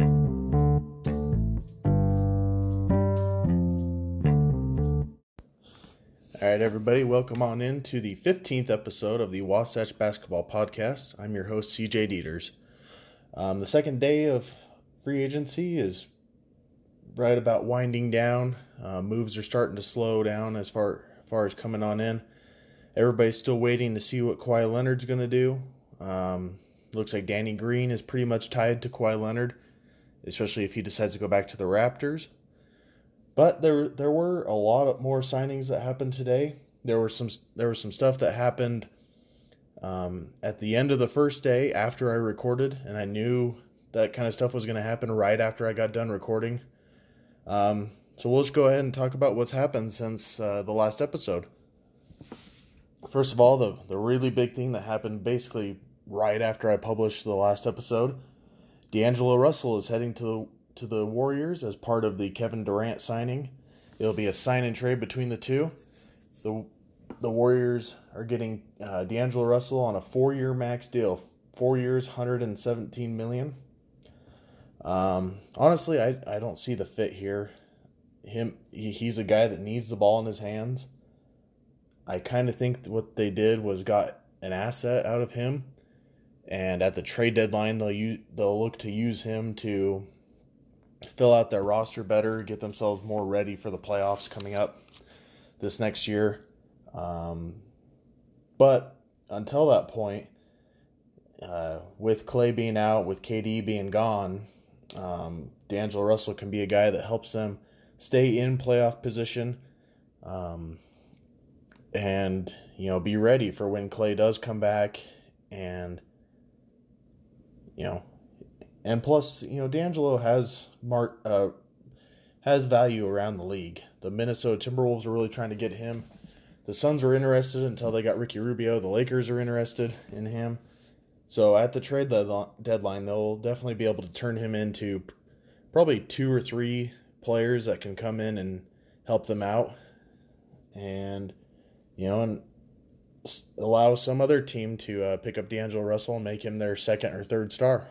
All right, everybody, welcome on in to the 15th episode of the Wasatch Basketball Podcast. I'm your host, CJ Dieters. Um, the second day of free agency is right about winding down. Uh, moves are starting to slow down as far, far as coming on in. Everybody's still waiting to see what Kawhi Leonard's going to do. Um, looks like Danny Green is pretty much tied to Kawhi Leonard, especially if he decides to go back to the Raptors. But there there were a lot more signings that happened today. There were some there was some stuff that happened um, at the end of the first day after I recorded, and I knew that kind of stuff was going to happen right after I got done recording. Um, so we'll just go ahead and talk about what's happened since uh, the last episode. First of all, the the really big thing that happened basically right after I published the last episode, D'Angelo Russell is heading to the to the Warriors as part of the Kevin Durant signing. It'll be a sign and trade between the two. The the Warriors are getting uh, D'Angelo Russell on a four year max deal, four years, hundred and seventeen million. Um, honestly, I I don't see the fit here. Him, he, he's a guy that needs the ball in his hands. I kind of think what they did was got an asset out of him, and at the trade deadline they'll use, they'll look to use him to fill out their roster better, get themselves more ready for the playoffs coming up this next year. Um, but until that point, uh, with Clay being out, with KD being gone, um, D'Angelo Russell can be a guy that helps them stay in playoff position, um, and you know be ready for when Clay does come back, and you know and plus, you know, D'Angelo has mark uh, has value around the league. The Minnesota Timberwolves are really trying to get him. The Suns are interested until they got Ricky Rubio. The Lakers are interested in him. So at the trade deadline, they'll definitely be able to turn him into probably two or three players that can come in and help them out, and you know, and allow some other team to uh, pick up D'Angelo Russell and make him their second or third star.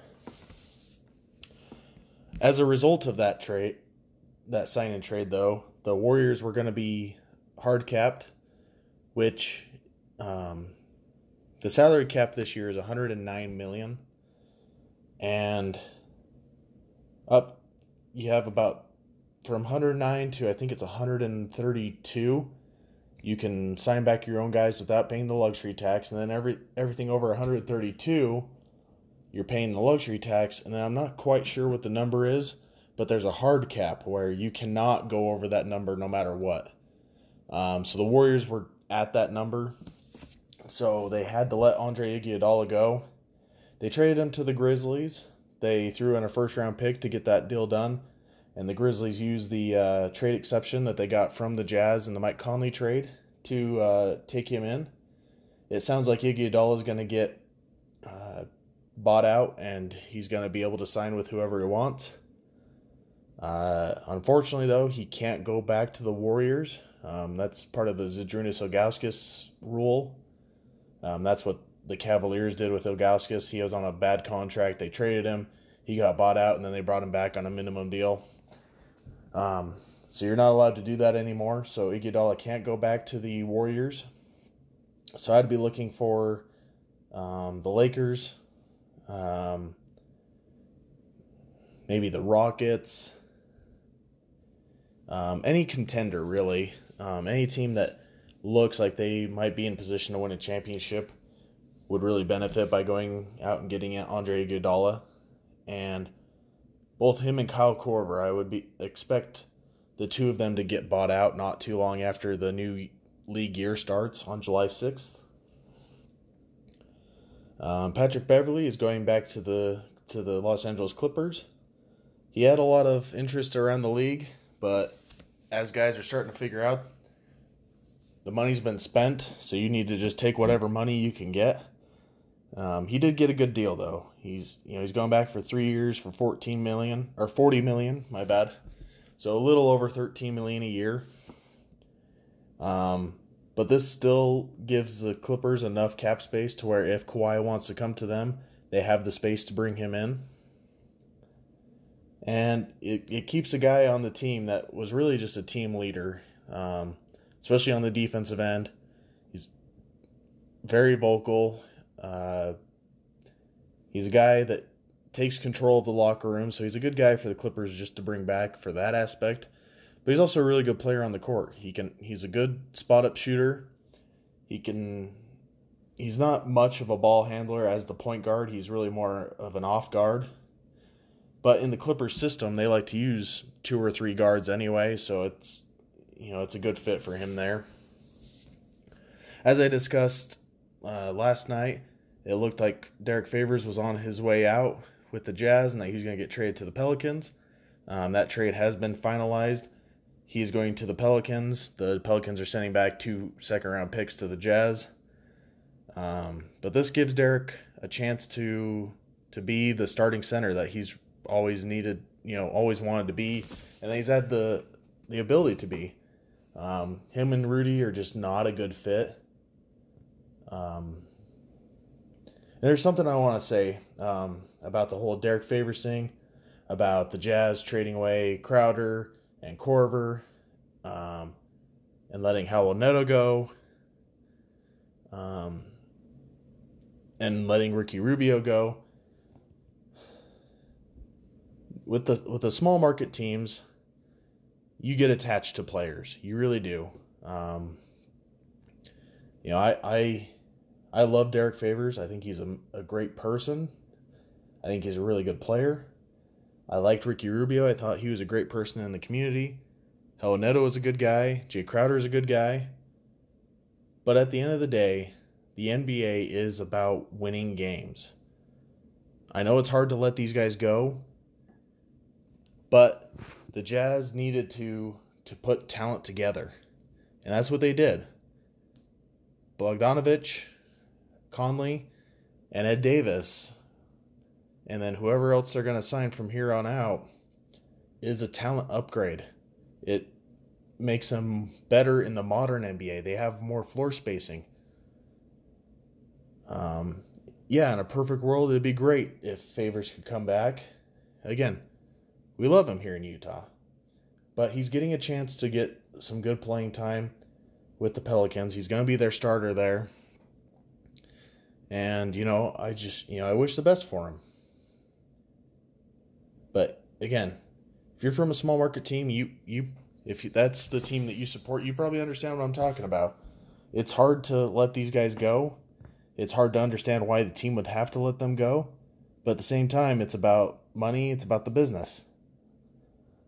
As a result of that trade, that sign and trade, though, the Warriors were going to be hard capped, which um, the salary cap this year is 109 million, and up you have about from 109 to I think it's 132. You can sign back your own guys without paying the luxury tax, and then every everything over 132 you're paying the luxury tax, and then I'm not quite sure what the number is, but there's a hard cap where you cannot go over that number no matter what. Um, so the Warriors were at that number, so they had to let Andre Iguodala go. They traded him to the Grizzlies. They threw in a first round pick to get that deal done, and the Grizzlies used the uh, trade exception that they got from the Jazz and the Mike Conley trade to uh, take him in. It sounds like Iggy Iguodala is going to get uh, bought out and he's going to be able to sign with whoever he wants. Uh, unfortunately, though, he can't go back to the Warriors. Um, that's part of the Zydrunas Ilgauskas rule. Um, that's what the Cavaliers did with Ilgauskas. He was on a bad contract. They traded him. He got bought out, and then they brought him back on a minimum deal. Um, so you're not allowed to do that anymore. So Iguodala can't go back to the Warriors. So I'd be looking for um, the Lakers, um, maybe the Rockets, um, any contender really, um, any team that looks like they might be in position to win a championship would really benefit by going out and getting Andre Iguodala, and both him and Kyle Korver, I would be expect the two of them to get bought out not too long after the new league year starts on July sixth. Um, Patrick Beverly is going back to the to the Los Angeles Clippers. He had a lot of interest around the league, but as guys are starting to figure out, the money's been spent, so you need to just take whatever money you can get. Um, he did get a good deal though. He's you know he's going back for three years for fourteen million or forty million. My bad. So a little over thirteen million a year. Um, but this still gives the Clippers enough cap space to where if Kawhi wants to come to them, they have the space to bring him in. and it, it keeps a guy on the team that was really just a team leader, um, especially on the defensive end. He's very vocal. Uh, he's a guy that takes control of the locker room, so he's a good guy for the Clippers just to bring back for that aspect. But he's also a really good player on the court. He can he's a good spot up shooter. He can he's not much of a ball handler as the point guard. He's really more of an off guard. But in the Clippers system, they like to use two or three guards anyway, so it's you know it's a good fit for him there. As I discussed uh, last night, it looked like Derek Favors was on his way out with the Jazz and that he was going to get traded to the Pelicans. Um, that trade has been finalized. He is going to the Pelicans. The Pelicans are sending back two second round picks to the Jazz. Um, but this gives Derek a chance to to be the starting center that he's always needed, you know, always wanted to be, and he's had the the ability to be. Um, him and Rudy are just not a good fit. Um, there's something I want to say um, about the whole Derek Favors thing, about the Jazz trading away Crowder and Korver, um, and letting Raul Neto go, um, and letting Ricky Rubio go. With the with the small market teams, you get attached to players. You really do. Um, you know, I, I I love Derek Favors. I think he's a, a great person. I think he's a really good player. I liked Ricky Rubio. I thought he was a great person in the community. Neto is a good guy. Jay Crowder is a good guy. But at the end of the day, the NBA is about winning games. I know it's hard to let these guys go, but the Jazz needed to to put talent together. And that's what they did. Bogdanovich, Conley, and Ed Davis, and then whoever else they're going to sign from here on out is a talent upgrade. It makes them better in the modern NBA. They have more floor spacing. Um, yeah, in a perfect world, it'd be great if Favors could come back. Again, we love him here in Utah, but he's getting a chance to get some good playing time with the Pelicans. He's going to be their starter there. And, you know, I just, you know, I wish the best for him. But again, if you're from a small market team, you, you, if you, that's the team that you support, you probably understand what I'm talking about. It's hard to let these guys go. It's hard to understand why the team would have to let them go. But at the same time, it's about money, it's about the business.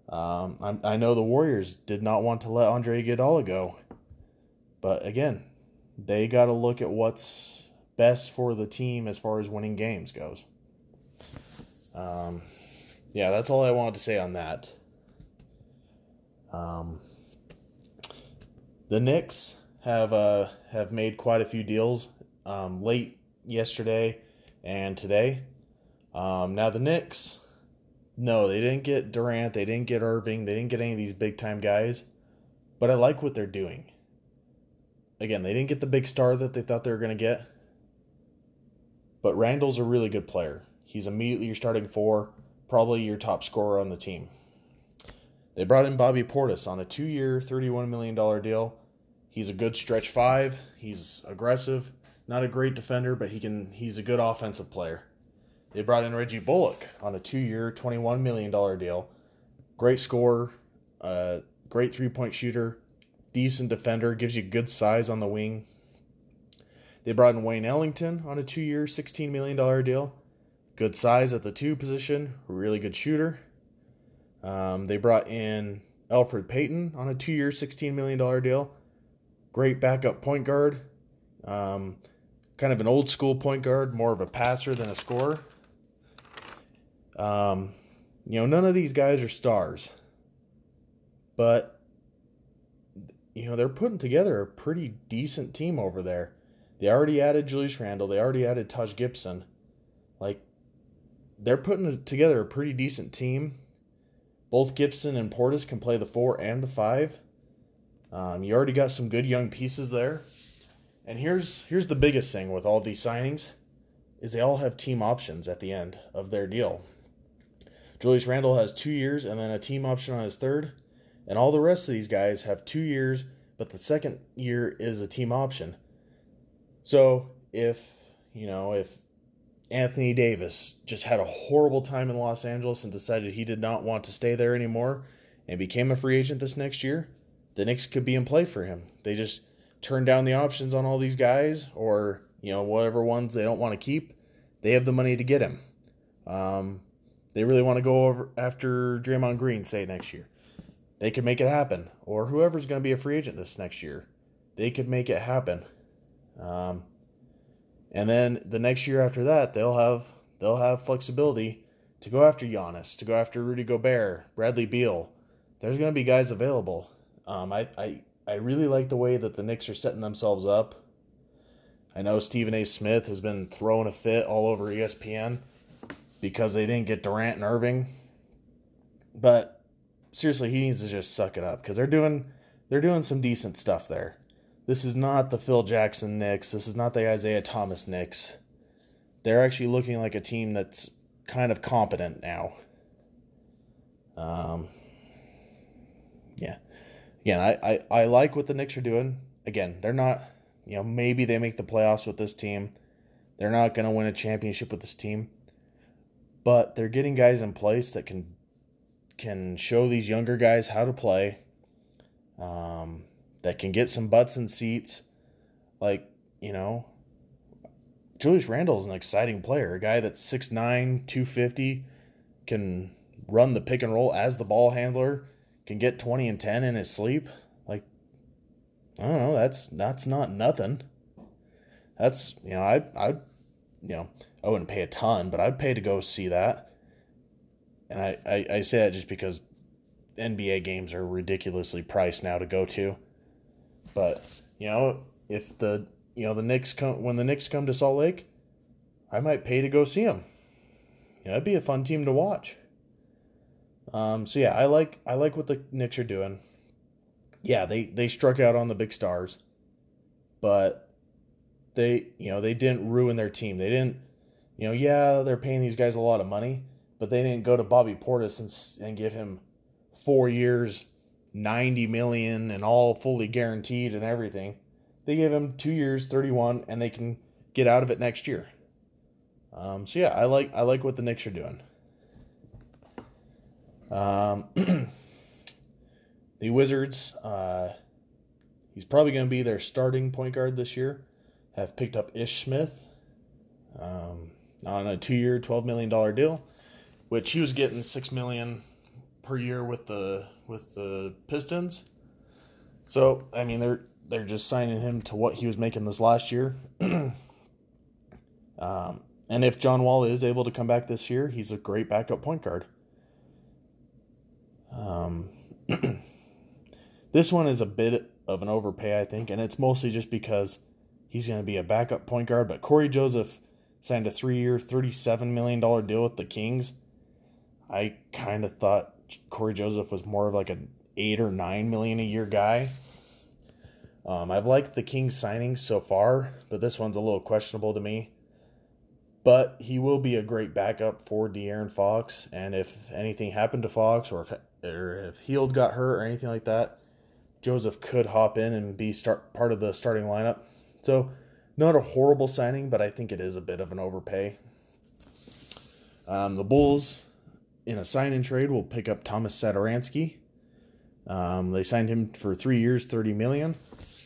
Um, I, I know the Warriors did not want to let Andre Iguodala go. But again, they got to look at what's best for the team as far as winning games goes. Um, yeah, that's all I wanted to say on that. Um, the Knicks have uh, have made quite a few deals um, late yesterday and today. Um, now the Knicks, no, they didn't get Durant, they didn't get Irving, they didn't get any of these big time guys, but I like what they're doing. Again, they didn't get the big star that they thought they were going to get, but Randle's a really good player. He's immediately your starting four, probably your top scorer on the team. They brought in Bobby Portis on a two year, $31 million deal. He's a good stretch five. He's aggressive. Not a great defender, but he can he's a good offensive player. They brought in Reggie Bullock on a two year, $21 million deal. Great scorer, uh, great three point shooter, decent defender, gives you good size on the wing, they brought in Wayne Ellington on a two year, $16 million deal. Good size at the two position, really good shooter. Um, they brought in Elfrid Payton on a two year, $16 million deal. Great backup point guard. Um, kind of an old school point guard, more of a passer than a scorer. Um, you know, none of these guys are stars. But, you know, they're putting together a pretty decent team over there. They already added Julius Randle. They already added Taj Gibson. Like, they're putting together a pretty decent team. Both Gibson and Portis can play the four and the five. Um, you already got some good young pieces there. And here's here's the biggest thing with all these signings is they all have team options at the end of their deal. Julius Randle has two years and then a team option on his third. And all the rest of these guys have two years, but the second year is a team option. So if, you know, if Anthony Davis just had a horrible time in Los Angeles and decided he did not want to stay there anymore and became a free agent this next year, the Knicks could be in play for him. They just turn down the options on all these guys or, you know, whatever ones they don't want to keep. They have the money to get him. Um, they really want to go over after Draymond Green, say, next year. They could make it happen. Or whoever's going to be a free agent this next year. They could make it happen. Um, and then the next year after that, they'll have they'll have flexibility to go after Giannis, to go after Rudy Gobert, Bradley Beal. There's going to be guys available. Um, I, I I really like the way that the Knicks are setting themselves up. I know Stephen A. Smith has been throwing a fit all over ESPN because they didn't get Durant and Irving. But seriously, he needs to just suck it up because they're doing they're doing some decent stuff there. This is not the Phil Jackson Knicks. This is not the Isiah Thomas Knicks. They're actually looking like a team that's kind of competent now. Um, yeah. Again, I, I, I like what the Knicks are doing. Again, they're not, you know, maybe they make the playoffs with this team. They're not going to win a championship with this team. But they're getting guys in place that can can show these younger guys how to play. Um, that can get some butts and seats. Like, you know, Julius Randle is an exciting player, a guy that's 6'9, 250, can run the pick and roll as the ball handler, can get 20 and 10 in his sleep. Like, I don't know, that's that's not nothing. That's, you know, I I you know, I wouldn't pay a ton, but I'd pay to go see that. And I, I, I say that just because NBA games are ridiculously priced now to go to. But you know, if the you know the Knicks come when the Knicks come to Salt Lake, I might pay to go see them. Yeah, that'd be a fun team to watch. Um, so yeah, I like I like what the Knicks are doing. Yeah, they they struck out on the big stars, but they you know they didn't ruin their team. They didn't you know yeah they're paying these guys a lot of money, but they didn't go to Bobby Portis and and give him four years 90 million and all fully guaranteed and everything. They give him two years, 31, and they can get out of it next year. Um, so yeah, I like I like what the Knicks are doing. Um, the Wizards, uh, he's probably going to be their starting point guard this year. Have picked up Ish Smith um, on a two-year, twelve million dollar deal, which he was getting six million per year with the with the Pistons. So I mean they're they're just signing him to what he was making this last year. um, and if John Wall is able to come back this year, he's a great backup point guard. Um, this one is a bit of an overpay, I think, and it's mostly just because he's going to be a backup point guard. But Cory Joseph signed a three-year, thirty-seven million dollar deal with the Kings. I kind of thought Cory Joseph was more of like an eight or nine million a year guy. Um, I've liked the Kings signings so far, but this one's a little questionable to me. But he will be a great backup for De'Aaron Fox, and if anything happened to Fox, or if or if Hield got hurt or anything like that, Joseph could hop in and be start part of the starting lineup. So, not a horrible signing, but I think it is a bit of an overpay. Um, the Bulls in a sign and trade will pick up Thomas Satoransky. Um, they signed him for three years, thirty million,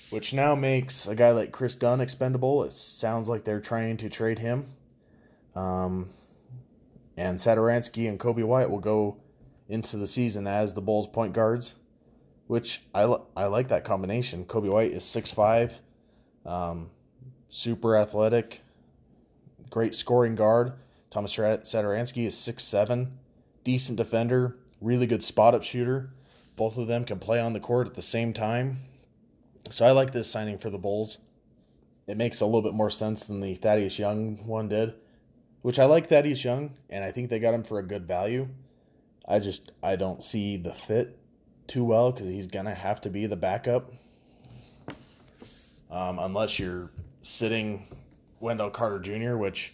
which now makes a guy like Kris Dunn expendable. It sounds like they're trying to trade him. Um, and Satoransky and Coby White will go into the season as the Bulls point guards, which I, I like that combination. Coby White is 6'5, um, super athletic, great scoring guard. Thomas Satoransky is 6'7, decent defender, really good spot up shooter. Both of them can play on the court at the same time. So I like this signing for the Bulls. It makes a little bit more sense than the Thaddeus Young one did, which I like Thaddeus Young, and I think they got him for a good value. I just I don't see the fit too well because he's gonna have to be the backup, um, unless you're sitting Wendell Carter Jr., which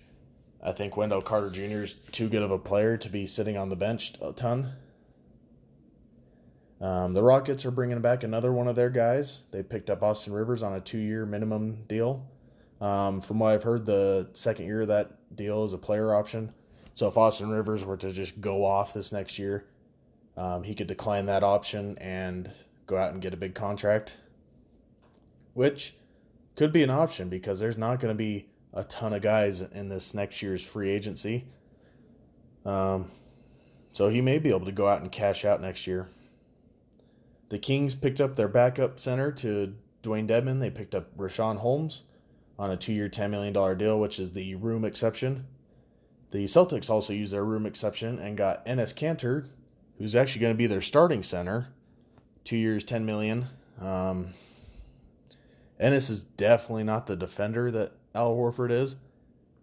I think Wendell Carter Jr. is too good of a player to be sitting on the bench a ton. Um, the Rockets are bringing back another one of their guys. They picked up Austin Rivers on a two-year minimum deal. Um, from what I've heard, the second year of that deal is a player option. So if Austin Rivers were to just go off this next year, um, he could decline that option and go out and get a big contract, which could be an option because there's not going to be a ton of guys in this next year's free agency. Um, so he may be able to go out and cash out next year. The Kings picked up their backup center to Dewayne Dedmon. They picked up Richaun Holmes on a two year, $10 million deal, which is the room exception. The Celtics also used their room exception and got Enes Kanter, who's actually going to be their starting center, two years, 10 million. Um, Enes is definitely not the defender that Al Horford is,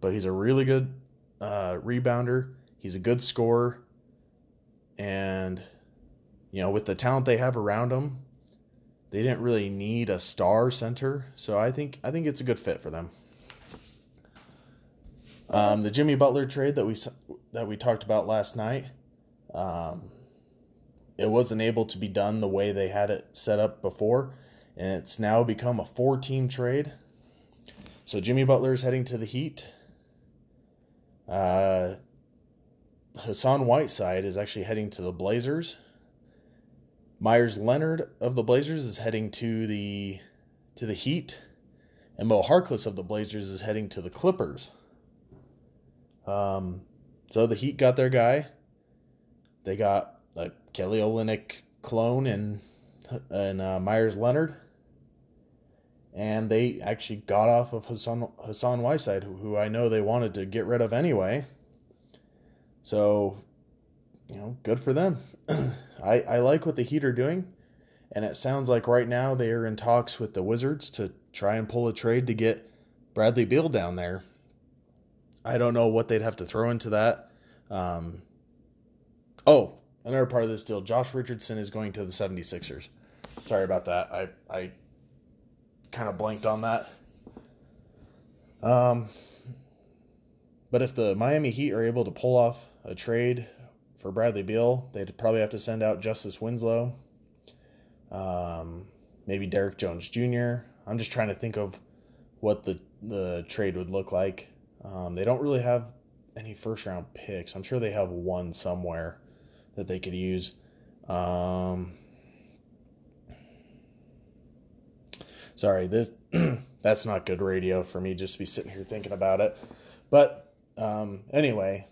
but he's a really good uh, rebounder. He's a good scorer. And you know, with the talent they have around them, they didn't really need a star center. So I think I think it's a good fit for them. Um, the Jimmy Butler trade that we that we talked about last night, um, it wasn't able to be done the way they had it set up before, and it's now become a four-team trade. So Jimmy Butler is heading to the Heat. Uh, Hassan Whiteside is actually heading to the Blazers. Meyers Leonard of the Blazers is heading to the to the Heat, and Mo Harkless of the Blazers is heading to the Clippers. Um, so the Heat got their guy. They got a Kelly Olynyk clone and and uh, Meyers Leonard, and they actually got off of Hassan Hassan Whiteside, who, who I know they wanted to get rid of anyway. So, you know, good for them. I, I like what the Heat are doing, and it sounds like right now they are in talks with the Wizards to try and pull a trade to get Bradley Beal down there. I don't know what they'd have to throw into that. Um, oh, another part of this deal Josh Richardson is going to the 76ers. Sorry about that. I, I kind of blanked on that. Um, but if the Miami Heat are able to pull off a trade for Bradley Beal, they'd probably have to send out Justice Winslow, um, maybe Derrick Jones Jr. I'm just trying to think of what the the trade would look like. Um, they don't really have any first round picks. I'm sure they have one somewhere that they could use. Um, sorry, this that's not good radio for me just to be sitting here thinking about it. But um, anyway,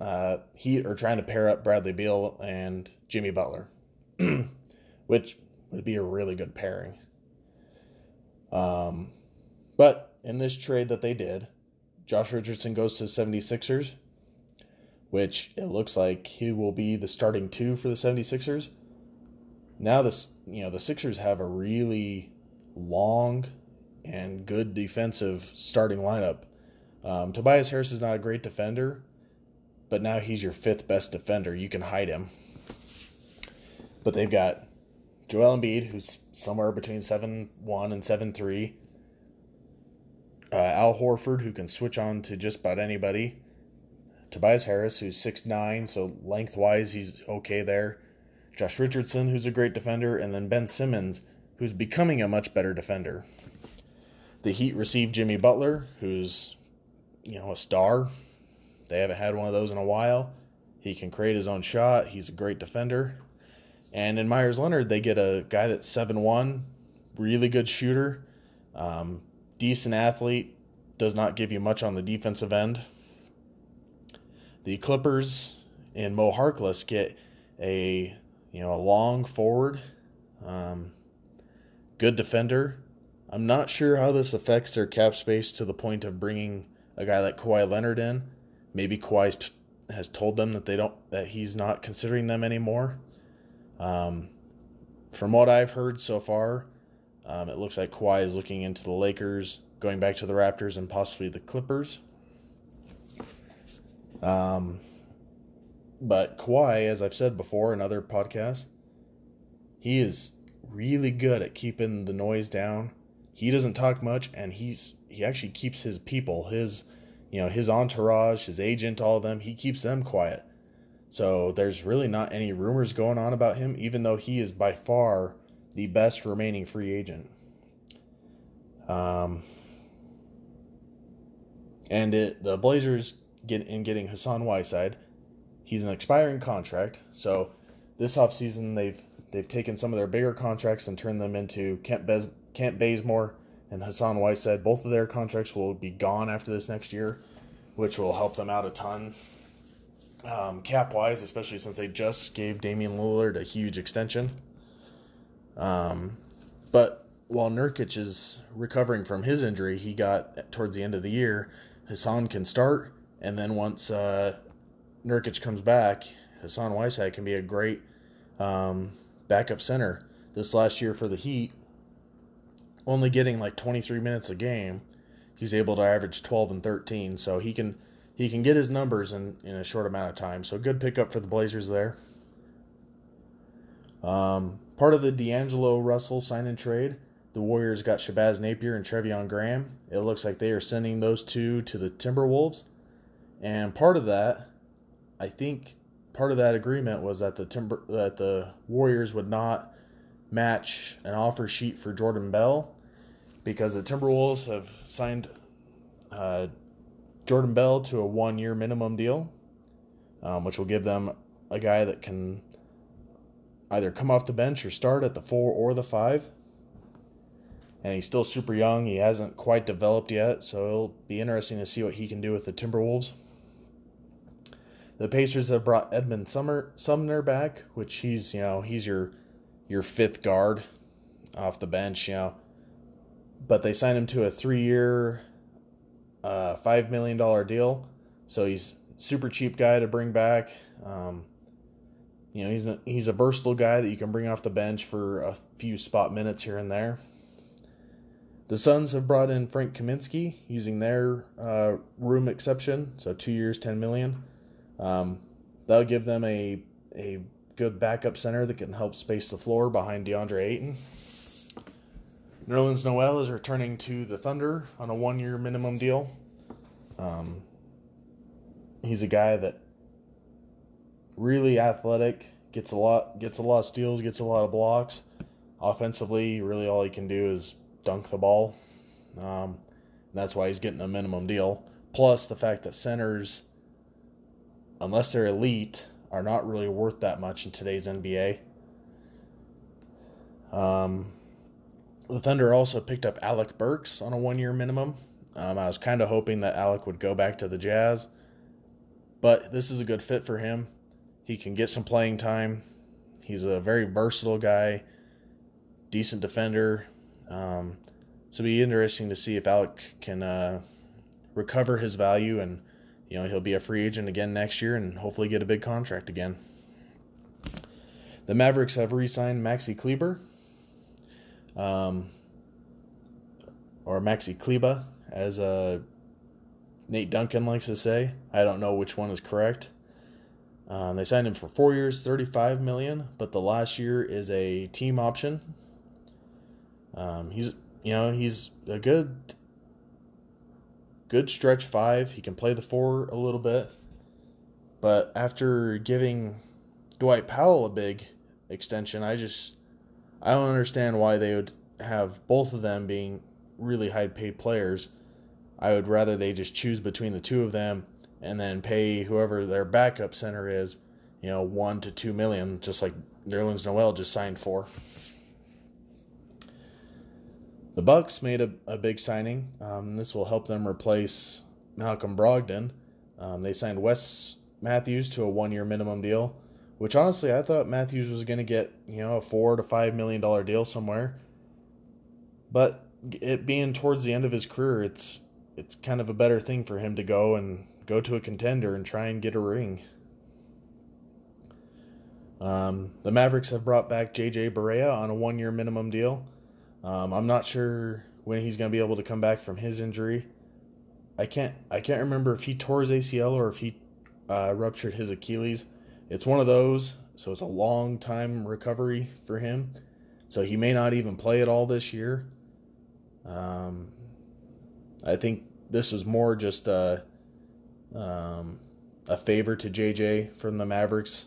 uh, Heat are trying to pair up Bradley Beal and Jimmy Butler, which would be a really good pairing. Um, but in this trade that they did, Josh Richardson goes to 76ers, which it looks like he will be the starting two for the 76ers. Now this you know the Sixers have a really long and good defensive starting lineup. Um, Tobias Harris is not a great defender, but now he's your fifth best defender. You can hide him. But they've got Joel Embiid, who's somewhere between seven one and seven three. Uh, Al Horford, who can switch on to just about anybody. Tobias Harris, who's six nine, so lengthwise he's okay there. Josh Richardson, who's a great defender, and then Ben Simmons, who's becoming a much better defender. The Heat received Jimmy Butler, who's you know a star, they haven't had one of those in a while. He can create his own shot. He's a great defender. And in Meyers Leonard, they get a guy that's 7 1, really good shooter, um, decent athlete, does not give you much on the defensive end. The Clippers in Mo Harkless get a you know a long forward, um, good defender. I'm not sure how this affects their cap space to the point of bringing a guy like Kawhi Leonard in maybe Kawhi t- has told them that they don't that he's not considering them anymore. Um, from what I've heard so far, um, it looks like Kawhi is looking into the Lakers, going back to the Raptors, and possibly the Clippers. Um, but Kawhi, as I've said before in other podcasts, he is really good at keeping the noise down. He doesn't talk much, and he's he actually keeps his people, his you know, his entourage, his agent, all of them, he keeps them quiet. So there's really not any rumors going on about him, even though he is by far the best remaining free agent. Um, and it, the Blazers get in getting Hassan Whiteside. He's an expiring contract, so this offseason they've they've taken some of their bigger contracts and turned them into Kent, Bez, Kent Bazemore and Hassan Whiteside. Both of their contracts will be gone after this next year, which will help them out a ton. Um, cap wise, especially since they just gave Damian Lillard a huge extension. Um, but while Nurkic is recovering from his injury, he got towards the end of the year. Hassan can start, and then once uh, Nurkic comes back, Hassan Whiteside can be a great um, backup center. This last year for the Heat, only getting like 23 minutes a game, he's able to average 12 and 13. So he can he can get his numbers in, in a short amount of time. So good pickup for the Blazers there. Um, part of the D'Angelo Russell sign and trade, the Warriors got Shabazz Napier and Treveon Graham. It looks like they are sending those two to the Timberwolves. And part of that, I think part of that agreement was that the Timber that the Warriors would not match an offer sheet for Jordan Bell because the Timberwolves have signed uh, Jordan Bell to a one year minimum deal, um, which will give them a guy that can either come off the bench or start at the four or the five. And he's still super young. He hasn't quite developed yet, so it'll be interesting to see what he can do with the Timberwolves. The Pacers have brought Edmond Summer, Sumner back, which he's you know he's your your fifth guard off the bench, you know. But they signed him to a three year, uh, five million dollar deal, so he's super cheap guy to bring back. Um, you know he's a, he's a versatile guy that you can bring off the bench for a few spot minutes here and there. The Suns have brought in Frank Kaminsky using their uh, room exception, so two years, ten million. Um, that'll give them a a good backup center that can help space the floor behind DeAndre Ayton. Nerlens Noel is returning to the Thunder on a one year minimum deal. Um, he's a guy that really athletic, gets a lot gets a lot of steals, gets a lot of blocks. Offensively, really all he can do is dunk the ball. Um, that's why he's getting a minimum deal. Plus the fact that centers unless they're elite, are not really worth that much in today's NBA. Um, the Thunder also picked up Alec Burks on a one year minimum. Um, I was kind of hoping that Alec would go back to the Jazz, but this is a good fit for him. He can get some playing time. He's a very versatile guy, decent defender. Um, so it'll be interesting to see if Alec can uh, recover his value and you know, he'll be a free agent again next year and hopefully get a big contract again. The Mavericks have re signed Maxi Kleber, um, or Maxi Kleba, as uh, Nate Duncan likes to say. I don't know which one is correct. Um, they signed him for four years, thirty-five million, but the last year is a team option. Um, he's, you know, he's a good good stretch five. He can play the four a little bit. But after giving Dwight Powell a big extension, I just I don't understand why they would have both of them being really high paid players. I would rather they just choose between the two of them and then pay whoever their backup center is, you know, one to two million, just like Nerlens Noel just signed for. The Bucks made a, a big signing. Um, this will help them replace Malcolm Brogdon. Um, they signed Wes Matthews to a one-year minimum deal, which honestly I thought Matthews was going to get you know a four to five million dollar deal somewhere. But it being towards the end of his career, it's it's kind of a better thing for him to go and go to a contender and try and get a ring. Um, the Mavericks have brought back J.J. Barea on a one-year minimum deal. Um, I'm not sure when he's going to be able to come back from his injury. I can't I can't remember if he tore his ACL or if he uh, ruptured his Achilles. It's one of those, so it's a long time recovery for him. So he may not even play at all this year. Um, I think this is more just uh, um, a favor to JJ from the Mavericks.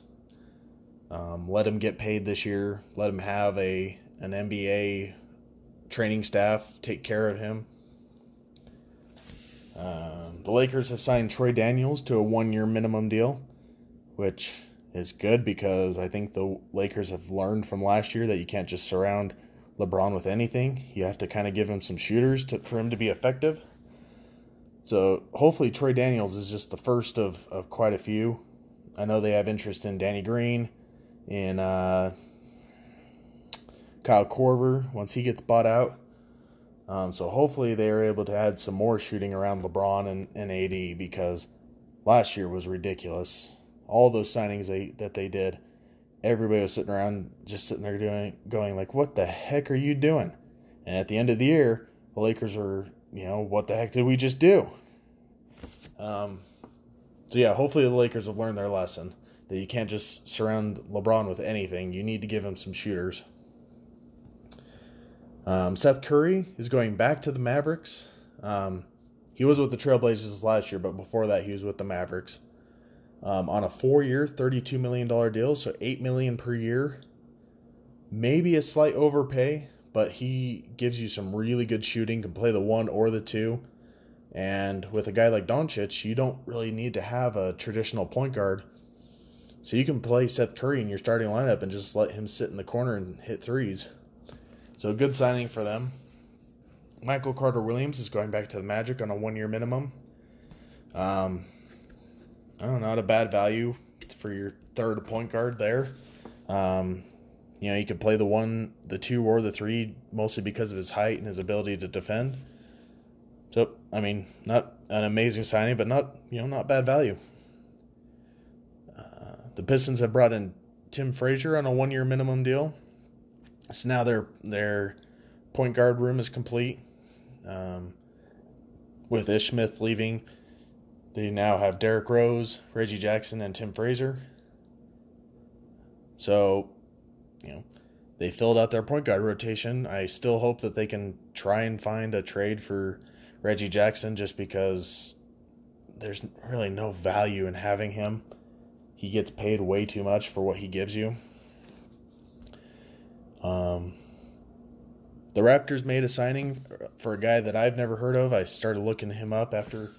Um, let him get paid this year. Let him have a an NBA training staff take care of him. Um, the Lakers have signed Troy Daniels to a one year minimum deal, which is good because I think the Lakers have learned from last year that you can't just surround LeBron with anything. You have to kind of give him some shooters to, for him to be effective. So hopefully Troy Daniels is just the first of, of quite a few. I know they have interest in Danny Green, in uh, Kyle Korver once he gets bought out. Um, so hopefully they are able to add some more shooting around LeBron and, and AD because last year was ridiculous. All those signings they, that they did, everybody was sitting around just sitting there doing going like, "What the heck are you doing?" And at the end of the year, the Lakers are, you know, what the heck did we just do? Um, so yeah, hopefully the Lakers have learned their lesson that you can't just surround LeBron with anything. You need to give him some shooters. Um, Seth Curry is going back to the Mavericks. Um, he was with the Trailblazers last year, but before that, he was with the Mavericks um, on a four-year, thirty-two million dollar deal, so eight million per year. Maybe a slight overpay, but he gives you some really good shooting. Can play the one or the two, and with a guy like Doncic, you don't really need to have a traditional point guard. So you can play Seth Curry in your starting lineup and just let him sit in the corner and hit threes. So good signing for them. Michael Carter Williams is going back to the Magic on a one year minimum. Um, I don't know, not a bad value for your third point guard there. Um, you know, he could play the one, the two, or the three, mostly because of his height and his ability to defend. So, I mean, not an amazing signing, but not you know not bad value. Uh, the Pistons have brought in Tim Frazier on a one year minimum deal. So now their their point guard room is complete. Um, with Ish Smith leaving, they now have Derrick Rose, Reggie Jackson, and Tim Frazier. So, you know, they filled out their point guard rotation. I still hope that they can try and find a trade for Reggie Jackson just because there's really no value in having him. He gets paid way too much for what he gives you. Um, the Raptors made a signing for a guy that I've never heard of. I started looking him up after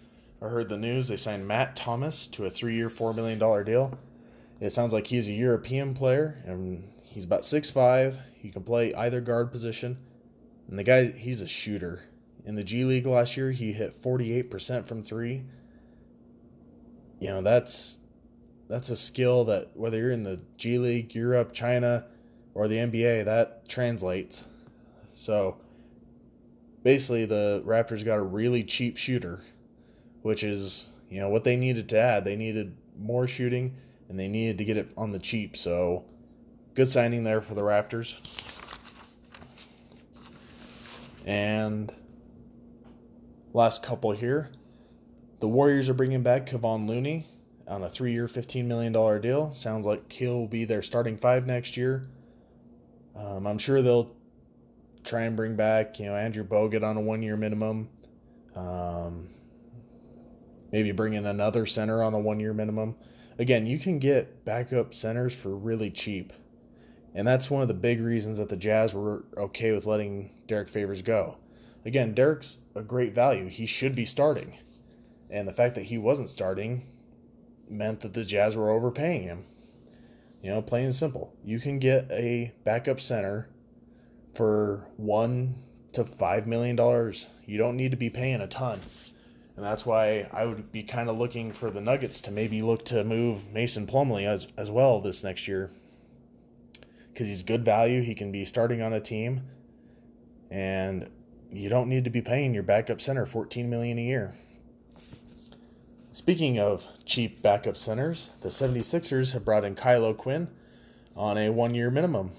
I heard the news. They signed Matt Thomas to a three-year, four million dollar deal. It sounds like he's a European player, and he's about six five. He can play either guard position, and the guy he's a shooter. In the G League last year, he hit forty eight percent from three. You know that's that's a skill that whether you're in the G League, Europe, China or the NBA, that translates. So basically, the Raptors got a really cheap shooter, which is you know what they needed to add. They needed more shooting, and they needed to get it on the cheap. So good signing there for the Raptors. And last couple here, the Warriors are bringing back Kevon Looney on a three-year, fifteen million dollar deal. Sounds like he'll be their starting five next year. Um, I'm sure they'll try and bring back, you know, Andrew Bogut on a one year minimum. Um, maybe bring in another center on a one year minimum. Again, you can get backup centers for really cheap. And that's one of the big reasons that the Jazz were okay with letting Derek Favors go. Again, Derek's a great value. He should be starting. And the fact that he wasn't starting meant that the Jazz were overpaying him. You know, plain and simple. You can get a backup center for one to five million dollars. You don't need to be paying a ton. And that's why I would be kind of looking for the Nuggets to maybe look to move Mason Plumlee as, as well this next year. Because he's good value. He can be starting on a team. And you don't need to be paying your backup center 14 million a year. Speaking of cheap backup centers, the 76ers have brought in Kyle O'Quinn on a one year minimum.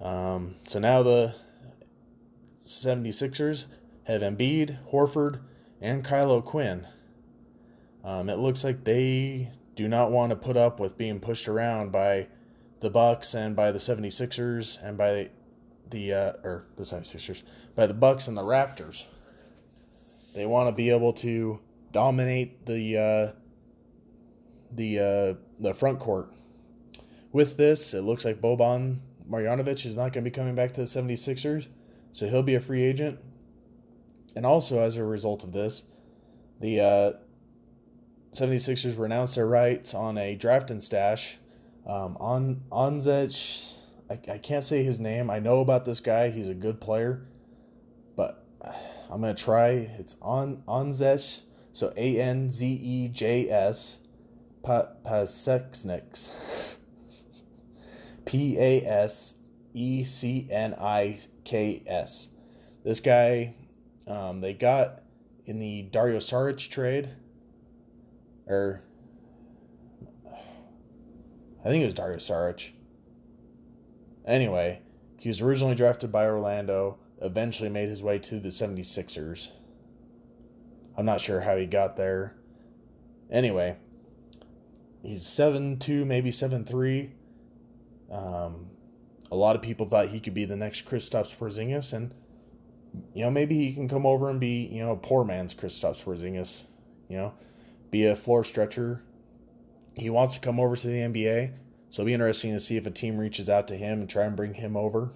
Um, so now the 76ers have Embiid, Horford, and Kyle O'Quinn. Um, it looks like they do not want to put up with being pushed around by the Bucks and by the 76ers and by the uh, or the 76ers by the Bucks and the Raptors. They want to be able to dominate the uh, the uh, the front court. With this, it looks like Boban Marjanovic is not going to be coming back to the 76ers, so he'll be a free agent. And also, as a result of this, the uh, 76ers renounced their rights on a draft and stash. Um, on Onzech, I, I can't say his name. I know about this guy. He's a good player, but I'm gonna try. It's on Onzech, so A N Z E J S, Pasecniks, P A S E C N I K S. This guy, um, they got in the Dario Saric trade, or I think it was Dario Saric. Anyway, he was originally drafted by Orlando, eventually made his way to the 76ers. I'm not sure how he got there. Anyway, he's seven two, maybe seven three. Um, a lot of people thought he could be the next Kristaps Porzingis, and you know maybe he can come over and be you know a poor man's Kristaps Porzingis. You know, be a floor stretcher. He wants to come over to the NBA, so it'll be interesting to see if a team reaches out to him and try and bring him over.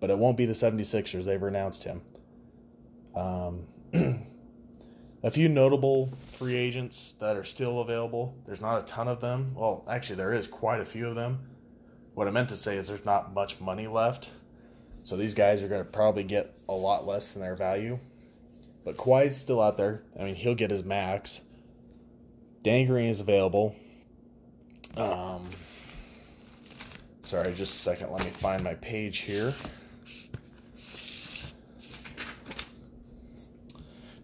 But it won't be the 76ers. They've renounced him. Um, a few notable free agents that are still available. There's not a ton of them. Well, actually, there is quite a few of them. What I meant to say is there's not much money left. So these guys are going to probably get a lot less than their value. But Kawhi's still out there. I mean, he'll get his max. Dan Green is available. Um, sorry, just a second. Let me find my page here.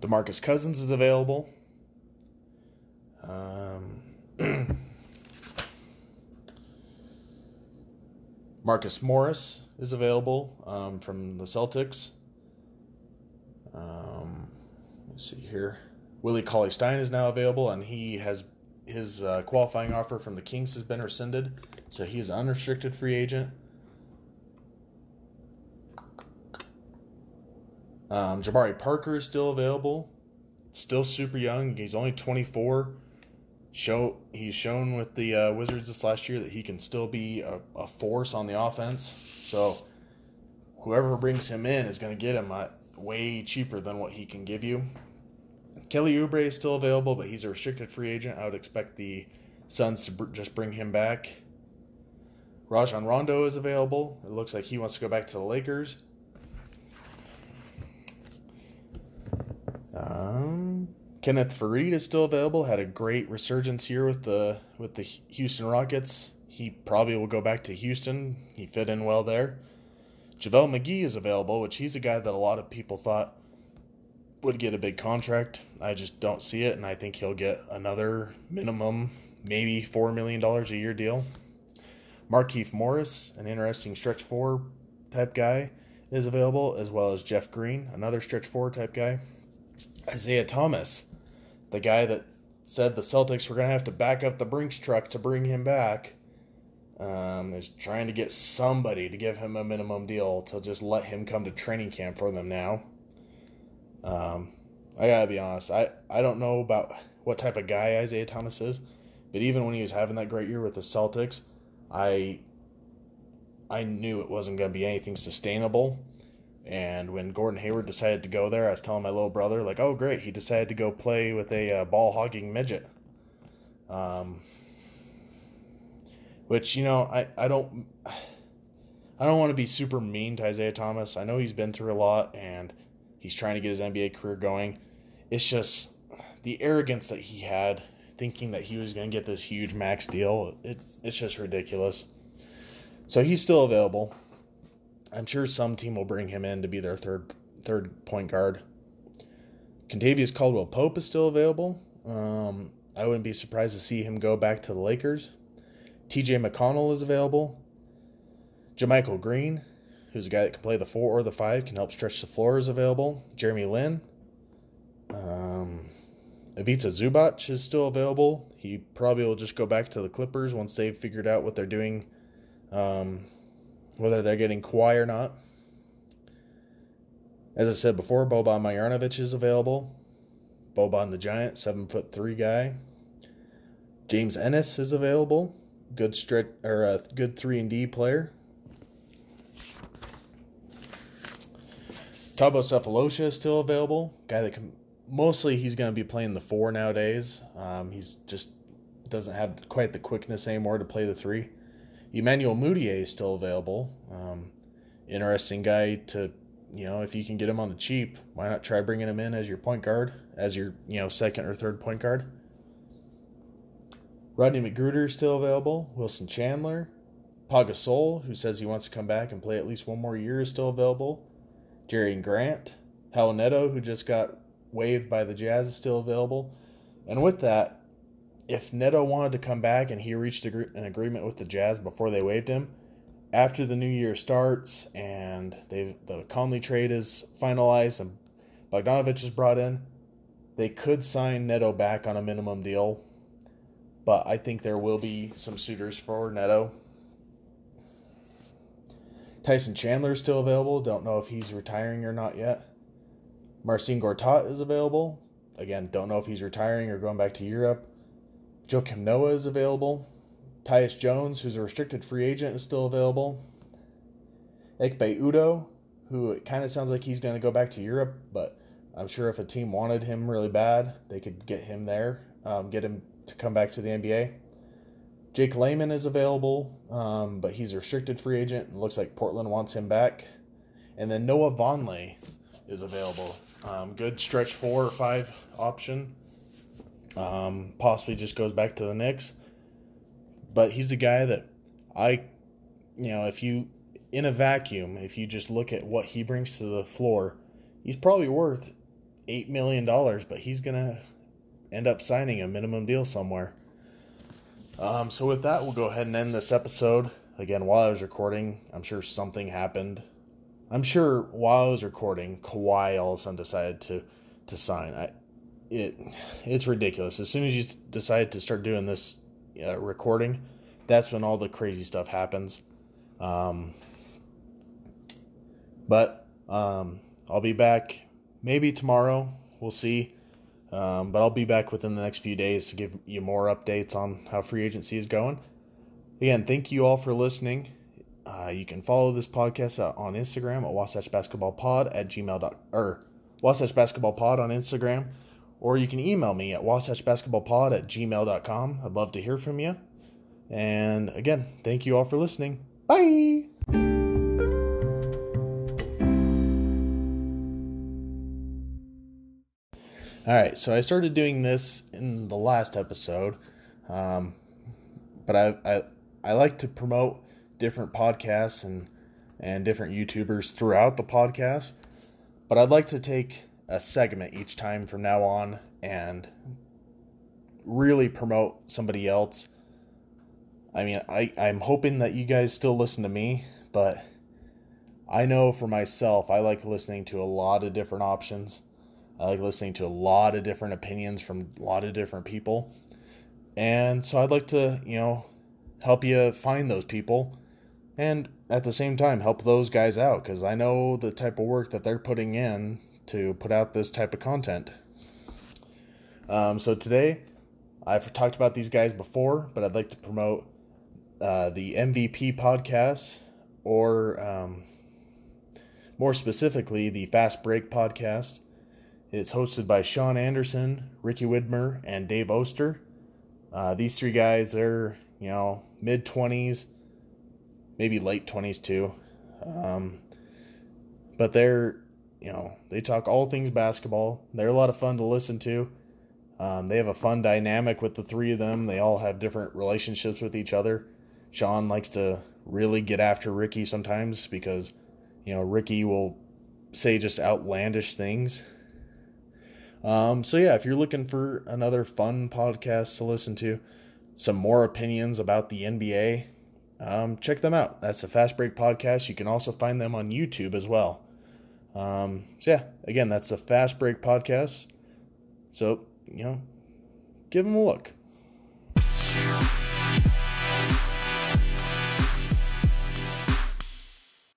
Demarcus Cousins is available. Um, Marcus Morris is available um, from the Celtics. Um, let's see here. Willie Cauley Stein is now available, and he has his uh, qualifying offer from the Kings has been rescinded, so he is an unrestricted free agent. Um, Jabari Parker is still available, still super young. He's only 24. Show he's shown with the uh, Wizards this last year that he can still be a, a force on the offense. So whoever brings him in is going to get him way cheaper than what he can give you. Kelly Oubre is still available, but he's a restricted free agent. I would expect the Suns to br- just bring him back. Rajon Rondo is available. It looks like he wants to go back to the Lakers. Um, Kenneth Faried is still available. Had a great resurgence here with the with the Houston Rockets. He probably will go back to Houston. He fit in well there. JaVale McGee is available, which he's a guy that a lot of people thought would get a big contract. I just don't see it, and I think he'll get another minimum, maybe $4 million a year deal. Markieff Morris, an interesting stretch four type guy, is available, as well as Jeff Green, another stretch four type guy. Isaiah Thomas, the guy that said the Celtics were going to have to back up the Brinks truck to bring him back, um, is trying to get somebody to give him a minimum deal to just let him come to training camp for them now. Um, I gotta be honest, I, I don't know about what type of guy Isaiah Thomas is, but even when he was having that great year with the Celtics, I I knew it wasn't gonna be anything sustainable. And when Gordon Hayward decided to go there, I was telling my little brother, like, oh, great, he decided to go play with a uh, ball hogging midget. Um, which, you know, I, I don't. I don't want to be super mean to Isaiah Thomas. I know he's been through a lot and he's trying to get his NBA career going. It's just the arrogance that he had, thinking that he was going to get this huge max deal. It, it's just ridiculous. So he's still available. I'm sure some team will bring him in to be their third third point guard. Kentavious Caldwell Pope is still available. Um, I wouldn't be surprised to see him go back to the Lakers. TJ McConnell is available. JaMychal Green, who's a guy that can play the four or the five, can help stretch the floor, is available. Jeremy Lin. Um, Ivica Zubac is still available. He probably will just go back to the Clippers once they've figured out what they're doing um, whether they're getting Kawhi or not. As I said before, Boban Marjanovic is available. Boban the Giant, seven foot three guy. James Ennis is available, good stretch or a good three and D player. Thabo Sefolosha is still available, guy that can mostly he's going to be playing the four nowadays. Um, he's just doesn't have quite the quickness anymore to play the three. Emmanuel Mudiay is still available. Um, interesting guy to, you know, if you can get him on the cheap, why not try bringing him in as your point guard, as your, you know, second or third point guard? Rodney McGruder is still available. Wilson Chandler. Pau Gasol, who says he wants to come back and play at least one more year, is still available. Jerian Grant. Raul Neto, who just got waived by the Jazz, is still available. And with that, if Neto wanted to come back and he reached an agreement with the Jazz before they waived him, after the new year starts and they the Conley trade is finalized and Bogdanovic is brought in, they could sign Neto back on a minimum deal. But I think there will be some suitors for Neto. Tyson Chandler is still available. Don't know if he's retiring or not yet. Marcin Gortat is available. Again, don't know if he's retiring or going back to Europe. Joakim Noah is available. Tyus Jones, who's a restricted free agent, is still available. Ekpe Udoh, who it kind of sounds like he's going to go back to Europe, but I'm sure if a team wanted him really bad, they could get him there, um, get him to come back to the NBA. Jake Layman is available, um, but he's a restricted free agent, and looks like Portland wants him back. And then Noah Vonleh is available. Um, good stretch four or five option. Um, possibly just goes back to the Knicks. But he's a guy that I, you know, if you, in a vacuum, if you just look at what he brings to the floor, he's probably worth $8 million, but he's going to end up signing a minimum deal somewhere. Um, so with that, we'll go ahead and end this episode. Again, while I was recording, I'm sure something happened. I'm sure while I was recording, Kawhi all of a sudden decided to to sign. I, it it's ridiculous. As soon as you decide to start doing this uh, recording, that's when all the crazy stuff happens. Um, but um, I'll be back maybe tomorrow. We'll see. Um, but I'll be back within the next few days to give you more updates on how free agency is going. Again, thank you all for listening. Uh, you can follow this podcast on Instagram at Wasatch Basketball Pod at gmail. or Wasatch Basketball Pod on Instagram or you can email me at wasatchbasketballpod at gmail.com. I'd love to hear from you. And again, thank you all for listening. Bye. All right, so I started doing this in the last episode, um, but I, I I like to promote different podcasts and and different YouTubers throughout the podcast. But I'd like to take a segment each time from now on and really promote somebody else. I mean, I, I'm hoping that you guys still listen to me, but I know for myself, I like listening to a lot of different options. I like listening to a lot of different opinions from a lot of different people. And so I'd like to, you know, help you find those people and at the same time help those guys out because I know the type of work that they're putting in to put out this type of content. Um, so today, I've talked about these guys before, but I'd like to promote uh, the MVP podcast, or um, more specifically, the Fast Break podcast. It's hosted by Sean Anderson, Ricky Widmer, and Dave Oster. Uh, these three guys, they're you know mid twenties, maybe late twenties too, um, but they're you know, they talk all things basketball. They're a lot of fun to listen to. Um, they have a fun dynamic with the three of them. They all have different relationships with each other. Sean likes to really get after Ricky sometimes because, you know, Ricky will say just outlandish things. Um, so, yeah, if you're looking for another fun podcast to listen to, some more opinions about the NBA, um, check them out. That's the Fast Break Podcast. You can also find them on YouTube as well. Um, so yeah, again, that's the Fast Break podcast. So you know, give them a look.